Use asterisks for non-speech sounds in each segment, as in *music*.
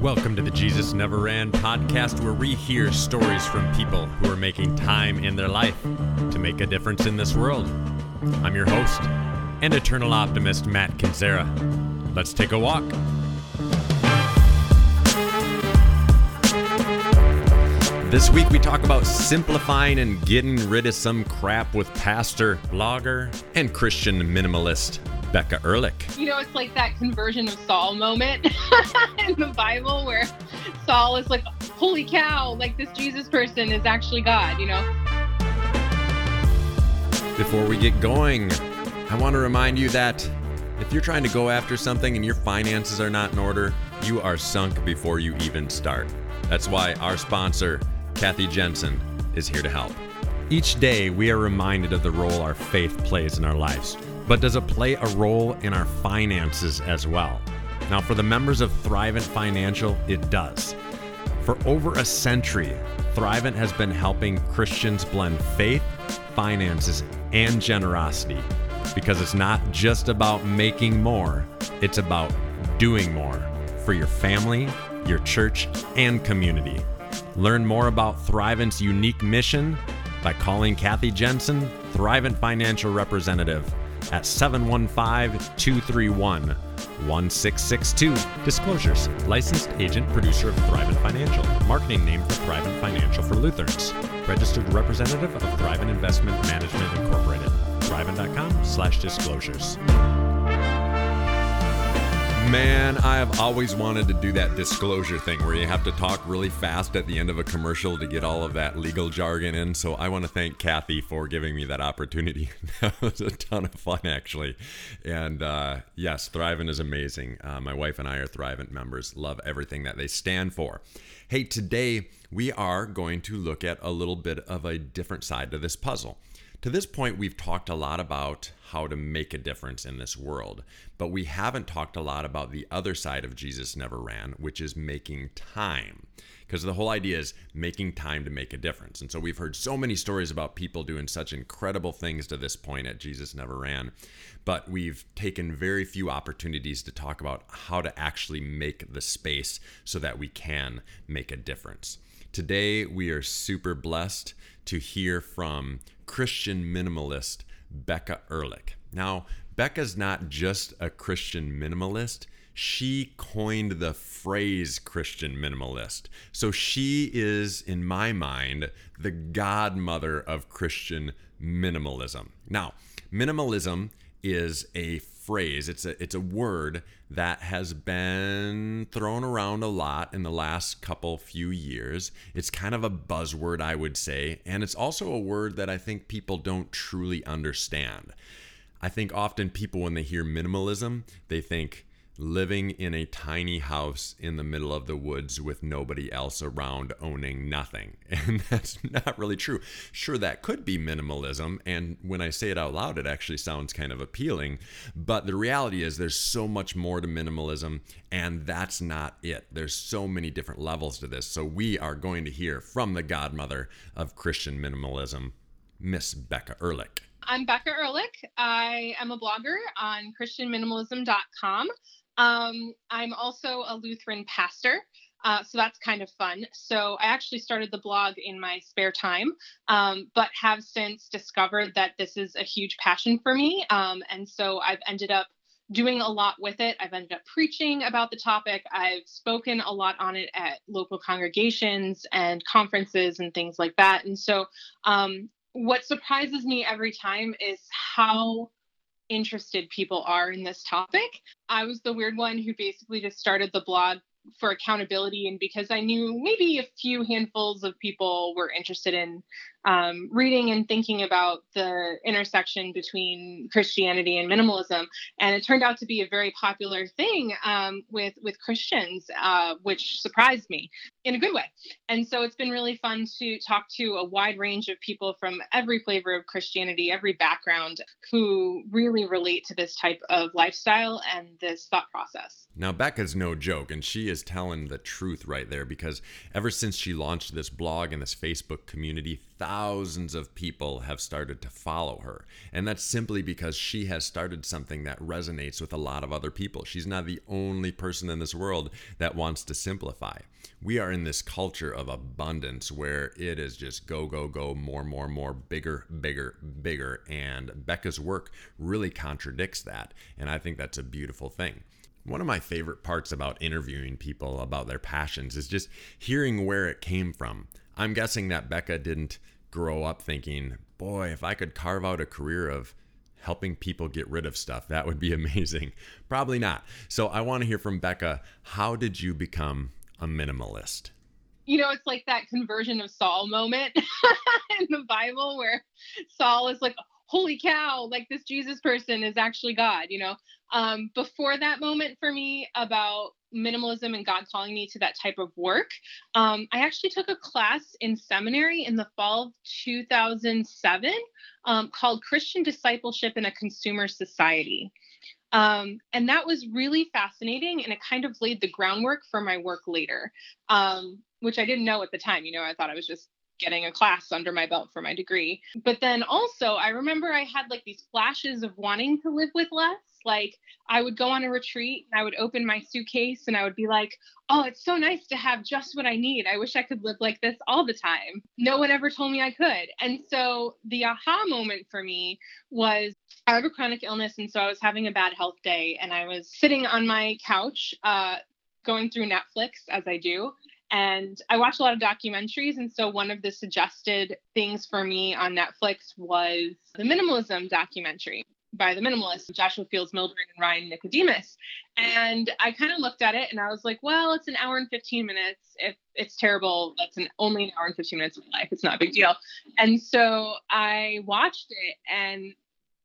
Welcome to the Jesus Never Ran podcast, where we hear stories from people who are making time in their life to make a difference in this world. I'm your host and eternal optimist, Matt Kinzera. Let's take a walk. This week we talk about simplifying and getting rid of some crap with pastor, blogger, and Christian minimalist Becca Ehrlich. You know, it's like that conversion of Saul moment *laughs* in the Bible where Saul is like, holy cow, like this Jesus person is actually God, you know? Before we get going, I want to remind you that if you're trying to go after something and your finances are not in order, you are sunk before you even start. That's why our sponsor, Kathy Jensen, is here to help. Each day, we are reminded of the role our faith plays in our lives. But does it play a role in our finances as well? Now, for the members of Thrivent Financial, it does. For over a century, Thrivent has been helping Christians blend faith, finances, and generosity because it's not just about making more, it's about doing more for your family, your church, and community. Learn more about Thrivent's unique mission by calling Kathy Jensen, Thrivent Financial Representative at 715 231 1662. Disclosures Licensed agent, producer of Thrivent Financial. Marketing name for Thrivent Financial for Lutherans. Registered representative of Thrivent Investment Management Incorporated. Thrivent.com slash disclosures. Man, I have always wanted to do that disclosure thing where you have to talk really fast at the end of a commercial to get all of that legal jargon in. So I want to thank Kathy for giving me that opportunity. *laughs* that was a ton of fun, actually. And uh, yes, Thrivent is amazing. Uh, my wife and I are Thrivent members, love everything that they stand for. Hey, today we are going to look at a little bit of a different side to this puzzle. To this point, we've talked a lot about how to make a difference in this world, but we haven't talked a lot about the other side of Jesus Never Ran, which is making time. Because the whole idea is making time to make a difference. And so we've heard so many stories about people doing such incredible things to this point at Jesus Never Ran, but we've taken very few opportunities to talk about how to actually make the space so that we can make a difference. Today, we are super blessed to hear from Christian minimalist Becca Ehrlich. Now, Becca's not just a Christian minimalist, she coined the phrase Christian minimalist. So she is, in my mind, the godmother of Christian minimalism. Now, minimalism is a phrase, it's a, it's a word that has been thrown around a lot in the last couple few years. It's kind of a buzzword, I would say, and it's also a word that I think people don't truly understand. I think often people, when they hear minimalism, they think living in a tiny house in the middle of the woods with nobody else around owning nothing. *laughs* And that's not really true. Sure, that could be minimalism. And when I say it out loud, it actually sounds kind of appealing. But the reality is, there's so much more to minimalism, and that's not it. There's so many different levels to this. So we are going to hear from the godmother of Christian minimalism, Miss Becca Ehrlich. I'm Becca Ehrlich. I am a blogger on ChristianMinimalism.com. Um, I'm also a Lutheran pastor. Uh, so that's kind of fun. So I actually started the blog in my spare time, um, but have since discovered that this is a huge passion for me. Um, and so I've ended up doing a lot with it. I've ended up preaching about the topic. I've spoken a lot on it at local congregations and conferences and things like that. And so um, what surprises me every time is how interested people are in this topic. I was the weird one who basically just started the blog for accountability and because I knew maybe a few handfuls of people were interested in um, reading and thinking about the intersection between Christianity and minimalism, and it turned out to be a very popular thing um, with with Christians, uh, which surprised me in a good way. And so it's been really fun to talk to a wide range of people from every flavor of Christianity, every background, who really relate to this type of lifestyle and this thought process. Now, Becca's no joke, and she is telling the truth right there because ever since she launched this blog and this Facebook community, thousands of people have started to follow her. And that's simply because she has started something that resonates with a lot of other people. She's not the only person in this world that wants to simplify. We are in this culture of abundance where it is just go, go, go, more, more, more, bigger, bigger, bigger. And Becca's work really contradicts that. And I think that's a beautiful thing. One of my favorite parts about interviewing people about their passions is just hearing where it came from. I'm guessing that Becca didn't grow up thinking, boy, if I could carve out a career of helping people get rid of stuff, that would be *laughs* amazing. Probably not. So I want to hear from Becca. How did you become a minimalist? You know, it's like that conversion of Saul moment *laughs* in the Bible where Saul is like, holy cow, like this Jesus person is actually God, you know? Um, before that moment for me about minimalism and God calling me to that type of work, um, I actually took a class in seminary in the fall of 2007 um, called Christian Discipleship in a Consumer Society. Um, and that was really fascinating and it kind of laid the groundwork for my work later, um, which I didn't know at the time. You know, I thought I was just getting a class under my belt for my degree. But then also, I remember I had like these flashes of wanting to live with less. Like, I would go on a retreat and I would open my suitcase and I would be like, oh, it's so nice to have just what I need. I wish I could live like this all the time. No one ever told me I could. And so the aha moment for me was I have a chronic illness. And so I was having a bad health day and I was sitting on my couch, uh, going through Netflix as I do. And I watch a lot of documentaries. And so one of the suggested things for me on Netflix was the minimalism documentary by the minimalists, Joshua Fields Millburn and Ryan Nicodemus. And I kind of looked at it and I was like, well, it's an hour and 15 minutes. If it's terrible, that's an only an hour and 15 minutes of my life. It's not a big deal. And so I watched it and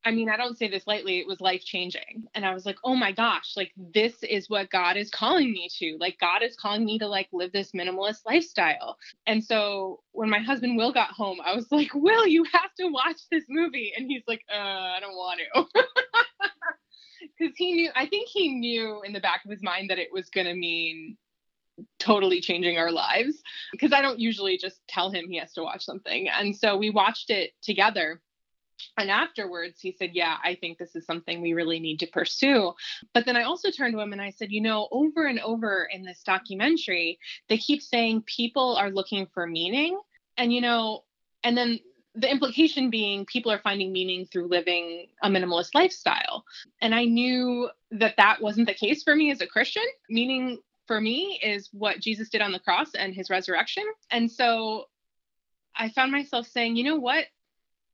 I mean, I don't say this lightly, it was life changing. And I was like, oh my gosh, like this is what God is calling me to. Like God is calling me to like live this minimalist lifestyle. And so when my husband Will got home, I was like, Will, you have to watch this movie. And he's like, uh, I don't want to. *laughs* Because he knew, I think he knew in the back of his mind that it was going to mean totally changing our lives. Because I don't usually just tell him he has to watch something. And so we watched it together and afterwards, he said, Yeah, I think this is something we really need to pursue. But then I also turned to him and I said, You know, over and over in this documentary, they keep saying people are looking for meaning. And, you know, and then the implication being people are finding meaning through living a minimalist lifestyle. And I knew that that wasn't the case for me as a Christian. Meaning for me is what Jesus did on the cross and his resurrection. And so I found myself saying, you know what?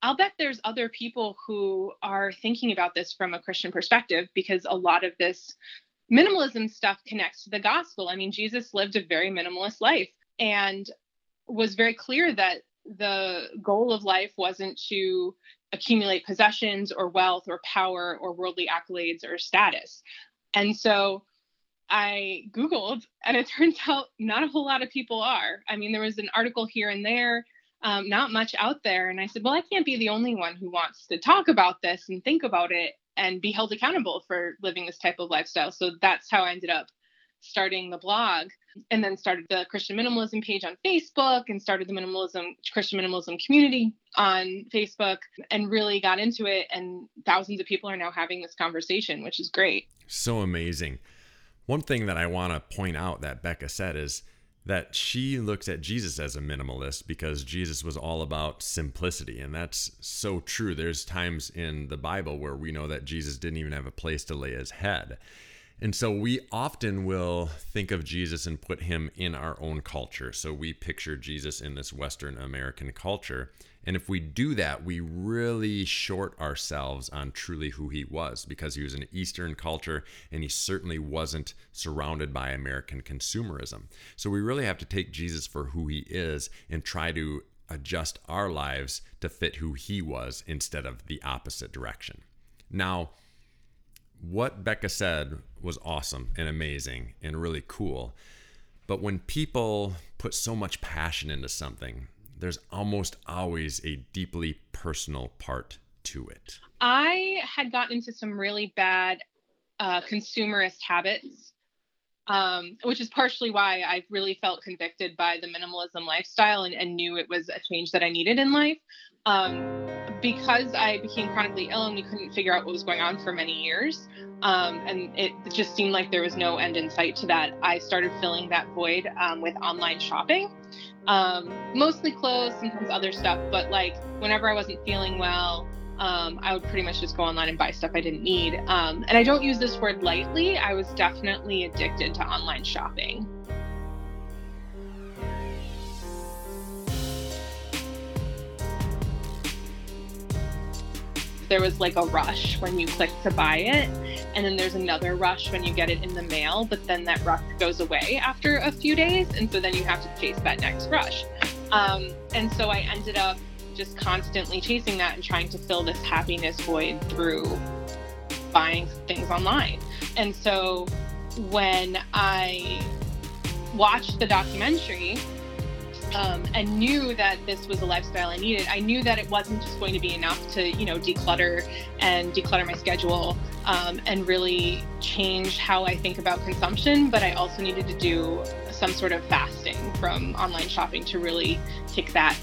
I'll bet there's other people who are thinking about this from a Christian perspective because a lot of this minimalism stuff connects to the gospel. I mean, Jesus lived a very minimalist life and was very clear that the goal of life wasn't to accumulate possessions or wealth or power or worldly accolades or status. And so I Googled, and it *laughs* turns out not a whole lot of people are. I mean, there was an article here and there um, not much out there. And I said, well, I can't be the only one who wants to talk about this and think about it and be held accountable for living this type of lifestyle. So that's how I ended up starting the blog and then started the Christian minimalism page on Facebook and started the minimalism Christian minimalism community on Facebook and really got into it and thousands of people are now having this conversation which is great. So amazing. One thing that I want to point out that Becca said is that she looks at Jesus as a minimalist because Jesus was all about simplicity. And that's so true. There's times in the Bible where we know that Jesus didn't even have a place to lay his head. And so we often will think of Jesus and put him in our own culture. So we picture Jesus in this Western American culture. And if we do that, we really short ourselves on truly who he was because he was an Eastern culture and he certainly wasn't surrounded by American consumerism. So we really have to take Jesus for who he is and try to adjust our lives to fit who he was instead of the opposite direction. Now, what Becca said was awesome and amazing and really cool. But when people put so much passion into something, there's almost always a deeply personal part to it. I had gotten into some really bad uh, consumerist habits um, which is partially why I really felt convicted by the minimalism lifestyle and, and knew it was a change that I needed in life. Um, because I became chronically ill and we couldn't figure out what was going on for many years, um, and it just seemed like there was no end in sight to that, I started filling that void um, with online shopping. Um, mostly clothes, sometimes other stuff, but like whenever I wasn't feeling well, um, I would pretty much just go online and buy stuff I didn't need. Um, and I don't use this word lightly. I was definitely addicted to online shopping. There was like a rush when you click to buy it, and then there's another rush when you get it in the mail, but then that rush goes away after a few days, and so then you have to chase that next rush. Um, and so I ended up just constantly chasing that and trying to fill this happiness void through buying things online. And so when I watched the documentary um, and knew that this was a lifestyle I needed, I knew that it wasn't just going to be enough to, you know, declutter and declutter my schedule um, and really change how I think about consumption, but I also needed to do some sort of fasting from online shopping to really kick that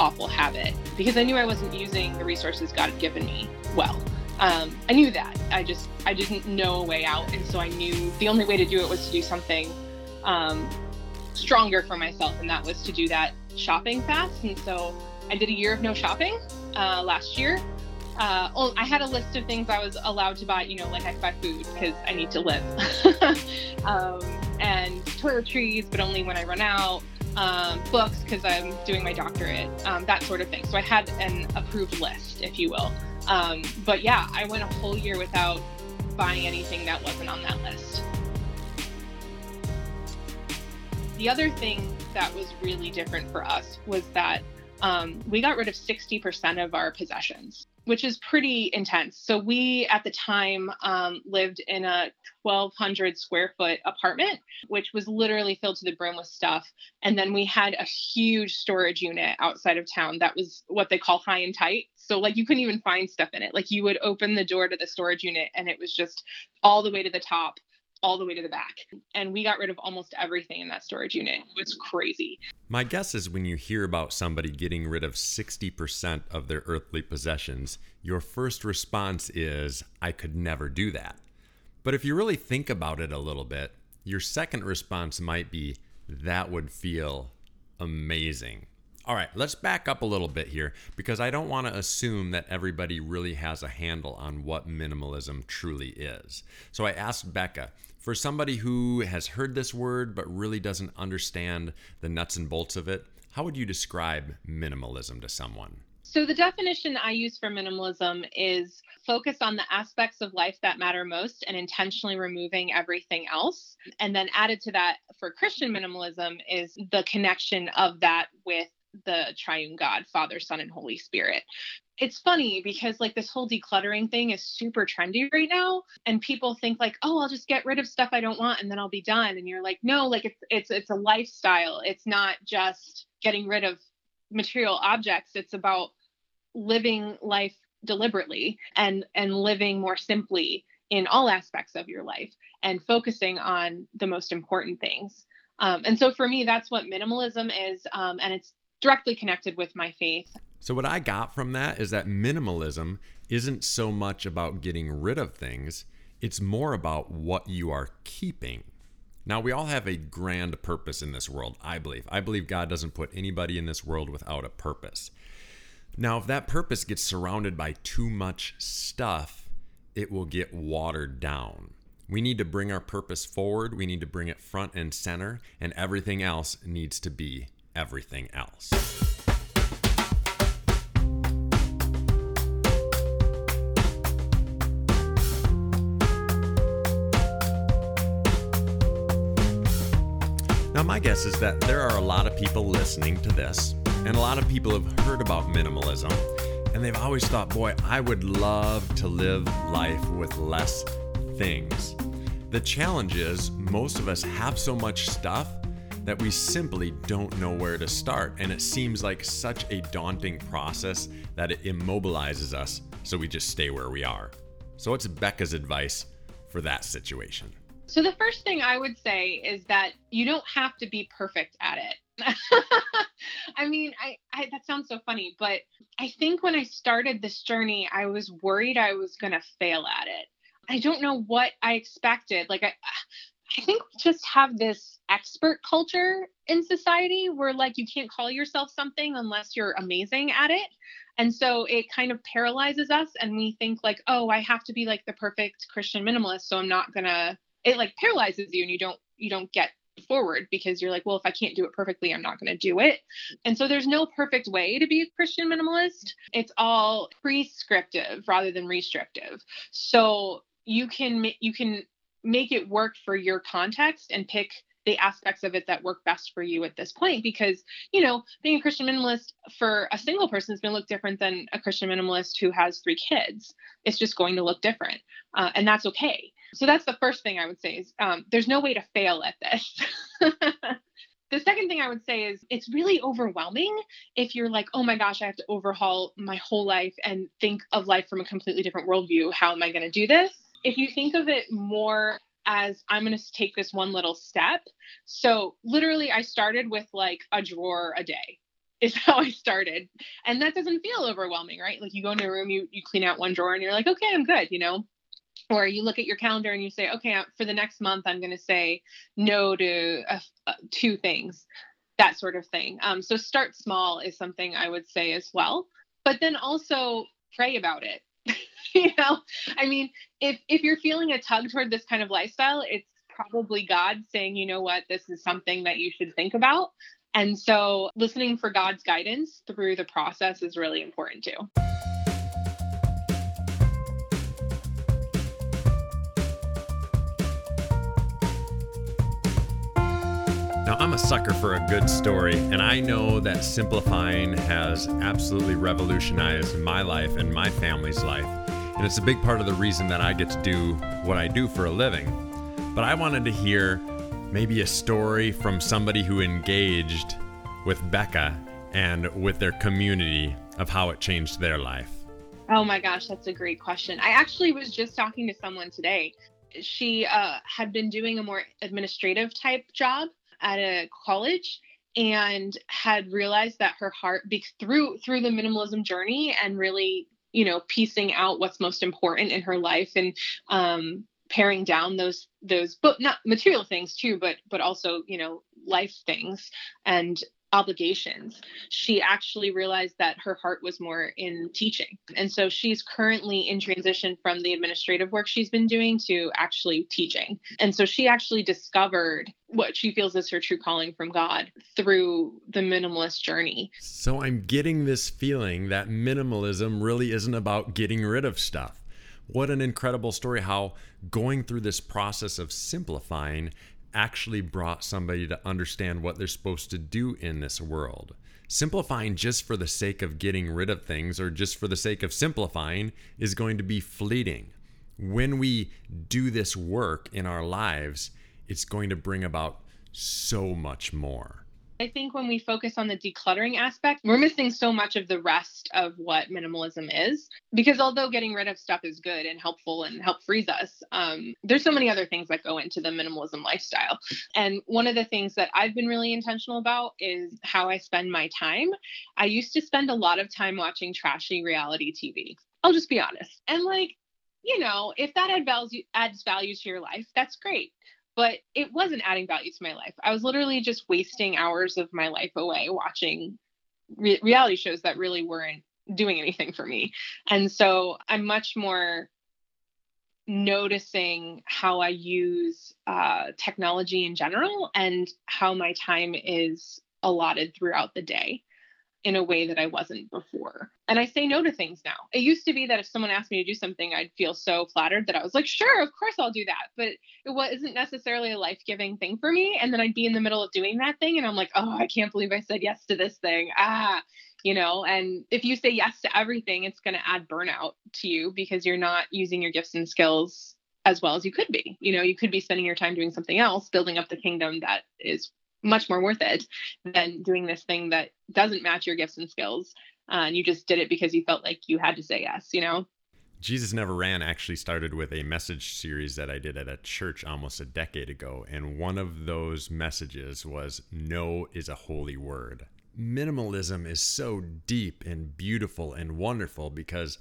awful habit because I knew I wasn't using the resources God had given me well. Um, I knew that. I just I didn't know a way out, and so I knew the only way to do it was to do something um, stronger for myself, and that was to do that shopping fast. And so I did a year of no shopping uh, last year. Uh, oh, I had a list of things I was allowed to buy. You know, like I buy food because I need to live, *laughs* um, and toiletries, but only when I run out um, books because I'm doing my doctorate, um, that sort of thing. So I had an approved list, if you will. Um, but yeah, I went a whole year without buying anything that wasn't on that list. The other thing that was really different for us was that um, we got rid of 60% of our possessions which is pretty intense. So we at the time um, lived in a 1,200 square foot apartment, which was literally filled to the brim with stuff. And then we had a huge storage unit outside of town that was what they call high and tight. So like you couldn't even find stuff in it. Like you would open the door to the storage unit and it was just all the way to the top all the way to the back. And we got rid of almost everything in that storage unit. It was crazy. My guess is when you hear about somebody getting rid of 60% of their earthly possessions, your first response is, I could never do that. But if you really think about it a little bit, your second response might be, that would feel amazing. All right, let's back up a little bit here because I don't want to assume that everybody really has a handle on what minimalism truly is. So I asked Becca, for somebody who has heard this word but really doesn't understand the nuts and bolts of it, how would you describe minimalism to someone? So, the definition I use for minimalism is focus on the aspects of life that matter most and intentionally removing everything else. And then, added to that for Christian minimalism, is the connection of that with the triune God, Father, Son, and Holy Spirit. It's funny because like this whole decluttering thing is super trendy right now and people think like oh i'll just get rid of stuff i don't want and then i'll be done. And you're like no like it's it's it's a lifestyle. It's not just getting rid of material objects. It's about living life deliberately and and living more simply in all aspects of your life and focusing on the most important things. Um, and so for me that's what minimalism is um, and it's directly connected with my faith so, what I got from that is that minimalism isn't so much about getting rid of things, it's more about what you are keeping. Now, we all have a grand purpose in this world, I believe. I believe God doesn't put anybody in this world without a purpose. Now, if that purpose gets surrounded by too much stuff, it will get watered down. We need to bring our purpose forward, we need to bring it front and center, and everything else needs to be everything else. Now, my guess is that there are a lot of people listening to this, and a lot of people have heard about minimalism, and they've always thought, boy, I would love to live life with less things. The challenge is, most of us have so much stuff that we simply don't know where to start, and it seems like such a daunting process that it immobilizes us, so we just stay where we are. So, what's Becca's advice for that situation? So, the first thing I would say is that you don't have to be perfect at it. *laughs* I mean, I, I, that sounds so funny, but I think when I started this journey, I was worried I was going to fail at it. I don't know what I expected. Like I I think we just have this expert culture in society where like you can't call yourself something unless you're amazing at it. And so it kind of paralyzes us and we think like, oh, I have to be like the perfect Christian minimalist, so I'm not gonna it like paralyzes you and you don't you don't get forward because you're like, well, if I can't do it perfectly, I'm not going to do it. And so there's no perfect way to be a Christian minimalist. It's all prescriptive rather than restrictive. So you can you can make it work for your context and pick the aspects of it that work best for you at this point because you know being a christian minimalist for a single person is going to look different than a christian minimalist who has three kids it's just going to look different uh, and that's okay so that's the first thing i would say is um, there's no way to fail at this *laughs* the second thing I would say is it's really overwhelming if you're like, oh my gosh, I have to overhaul my whole life and think of life from a completely different worldview. How am I going to do this? If you think of it more as I'm going to take this one little step. So, literally, I started with like a drawer a day, is *laughs* how I started. And that doesn't feel overwhelming, right? Like you go into a room, you, you clean out one drawer, and you're like, okay, I'm good, you know? Or you look at your calendar and you say, okay, uh, for the next month, I'm going to say no to two things, that sort of thing. Um, so, start small is something I would say as well. But then also pray about it *laughs* you know? I mean if if you're feeling a tug toward this kind of lifestyle it's probably god saying you know what? This is something that you should think about. And so listening for god's guidance through the process is really important too. Now, I'm a sucker for a good story, and I know that simplifying has absolutely revolutionized my life and my family's life. And it's a big part of the reason that I get to do what I do for a living. But I wanted to hear maybe a story from somebody who engaged with Becca and with their community of how it changed their life. Oh my gosh, that's a great question. I actually was just talking to someone today. She uh, had been doing a more administrative type job at a college and had realized that her heart be- through through the minimalism journey and really you know piecing out what's most important in her life and um paring down those those but not material things too but but also you know life things. And obligations she actually realized that her heart was more in teaching and so she's currently in transition from the administrative work she's been doing to actually teaching and so she actually discovered what she feels is her true calling from God through the minimalist journey. So I'm getting this feeling that minimalism really isn't about getting rid of stuff. What an incredible story how going through this process of simplifying actually brought somebody to understand what they're supposed to do in this world. Simplifying just for the sake of getting rid of things or just for the sake of simplifying is going to be fleeting. When we do this work in our lives, it's going to bring about so much more. I think when we focus on the decluttering aspect, we're missing so much of the rest of what minimalism is. Because although getting rid of stuff is good and helpful and help frees us, um, there's so many other things that go into the minimalism lifestyle. And one of the things that I've been really intentional about is how I spend my time. I used to spend a lot of time watching trashy reality TV. I'll just be honest. And like, you know, if that adds value, adds value to your life, that's great but it wasn't adding value to my life. I was literally just wasting hours of my life away watching re- reality shows that really weren't doing anything for me. And so I'm much more noticing how I use uh, technology in general and how my time is allotted throughout the day in a way that I wasn't before. And I say no to things now. It used to be that if someone asked me to do something, I'd feel so flattered that I was like, sure, of course I'll do that. But it wasn't necessarily a life giving thing for me. And then I'd be in the middle of doing that thing and I'm like, oh, I can't believe I said yes to this thing. Ah, you know, and if you say yes to everything, it's going to add burnout to you because you're not using your gifts and skills as well as you could be. You know, you could be spending your time doing something else, building up the kingdom that is much more worth it than doing this thing that doesn't match your gifts and skills uh, and you just did it because you felt like you had to say yes you know Jesus Never Ran actually started with a message series that I did at a church almost a decade ago. And one of those messages was No is a holy word. Minimalism is so deep and beautiful and wonderful because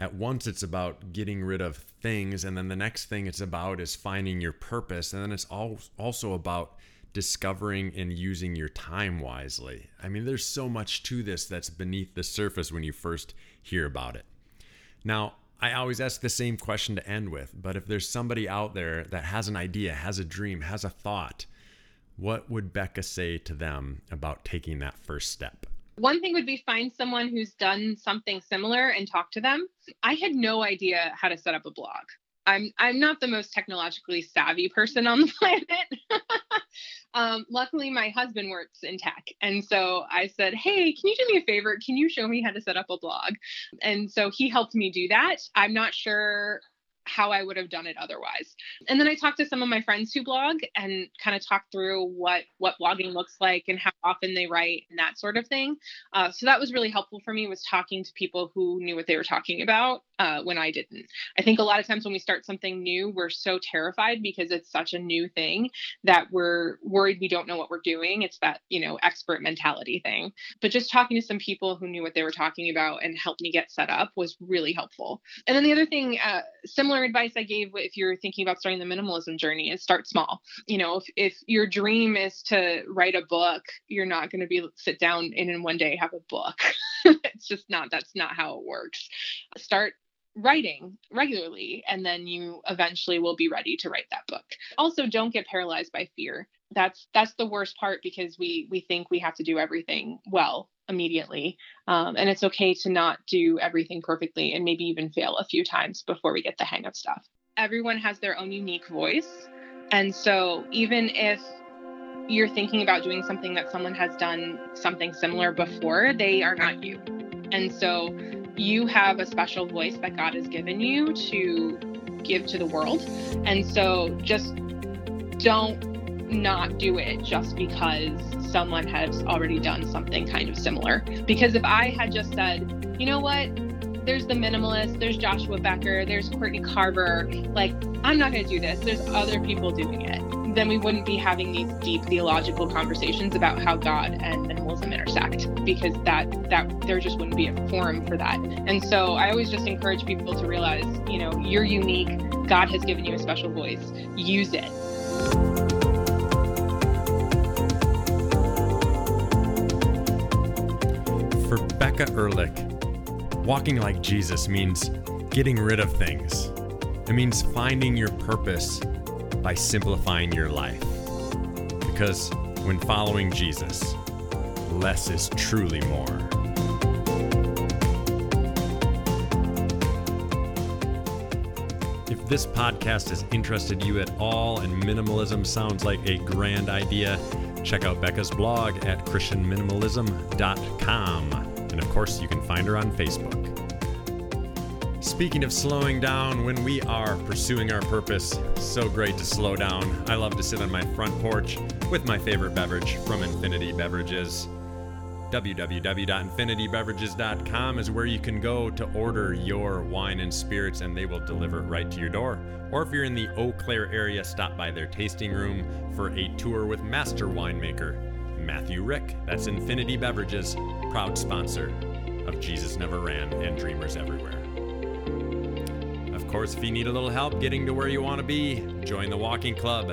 at once it's about getting rid of things, and then the next thing it's about is finding your purpose. And then it's also about discovering and using your time wisely. I mean, there's so much to this that's beneath the surface when you first hear about it. Now, I always ask the same question to end with, but if there's somebody out there that has an idea, has a dream, has a thought, what would Becca say to them about taking that first step? One thing would be find someone who's done something similar and talk to them. I had no idea how to set up a blog. I'm I'm not the most technologically savvy person on the *laughs* planet. Um, luckily, my husband works in tech, and so I said, "Hey, can you do me a favor? Can you show me how to set up a blog?" And so he helped me do that. I'm not sure how I would have done it otherwise. And then I talked to some of my friends who blog and kind of talked through what what blogging looks like and how often they write and that sort of thing. Uh, so that was really helpful for me was talking to people who knew what they were talking about uh, when I didn't. I think a lot of times when we start something new, we're so terrified because it's such a new thing that we're worried we don't know what we're doing. It's that you know expert mentality thing. But just talking to some people who knew what they were talking about and helped me get set up was really helpful. And then the other thing, uh, similar similar advice I gave if you're thinking about starting the minimalism journey is start small. You know, if, if your dream is to write a book, you're not going to be sit down and in one day have a book. *laughs* it's just not, that's not how it works. Start writing regularly and then you eventually will be ready to write that book also don't get paralyzed by fear that's that's the worst part because we we think we have to do everything well immediately. Um, and it's okay to not do everything perfectly and maybe even fail a few times before we get the hang of stuff. Everyone has their own unique voice. And so even if you're thinking about doing something that someone has done something similar before, they are not you. And so you have a special voice that God has given you to give to the world. And so just don't not do it just because someone has already done something kind of similar. Because if I had just said, you know what, there's the minimalist, there's Joshua Becker, there's Courtney Carver, like, I'm not going to do this, there's other people doing it. Then we wouldn't be having these deep theological conversations about how God and minimalism intersect because that that there just wouldn't be a forum for that. And so I always just encourage people to realize, you know, you're unique. God has given you a special voice. Use it. For Becca Ehrlich, walking like Jesus means getting rid of things. It means finding your purpose by simplifying your life. Because when following Jesus, less is truly more. If this podcast has interested you at all and minimalism sounds like a grand idea, Check out Becca's blog at ChristianMinimalism.com. And of course, you can find her on Facebook. Speaking of slowing down when we are pursuing our purpose, so great to slow down. I love to sit on my front porch with my favorite beverage from Infinity Beverages. www.infinitybeverages.com is where you can go to order your wine and spirits, and they will deliver it right to your door. Or if you're in the Eau Claire area, stop by their tasting room for a tour with master winemaker Matthew Rick. That's Infinity Beverages, proud sponsor of Jesus Never Ran and Dreamers Everywhere. Of course, if you need a little help getting to where you want to be, join the walking club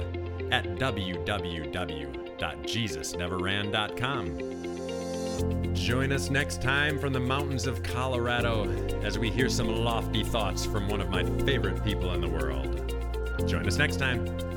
at www.jesusneverran.com. Join us next time from the mountains of Colorado as we hear some lofty thoughts from one of my favorite people in the world. Join us next time.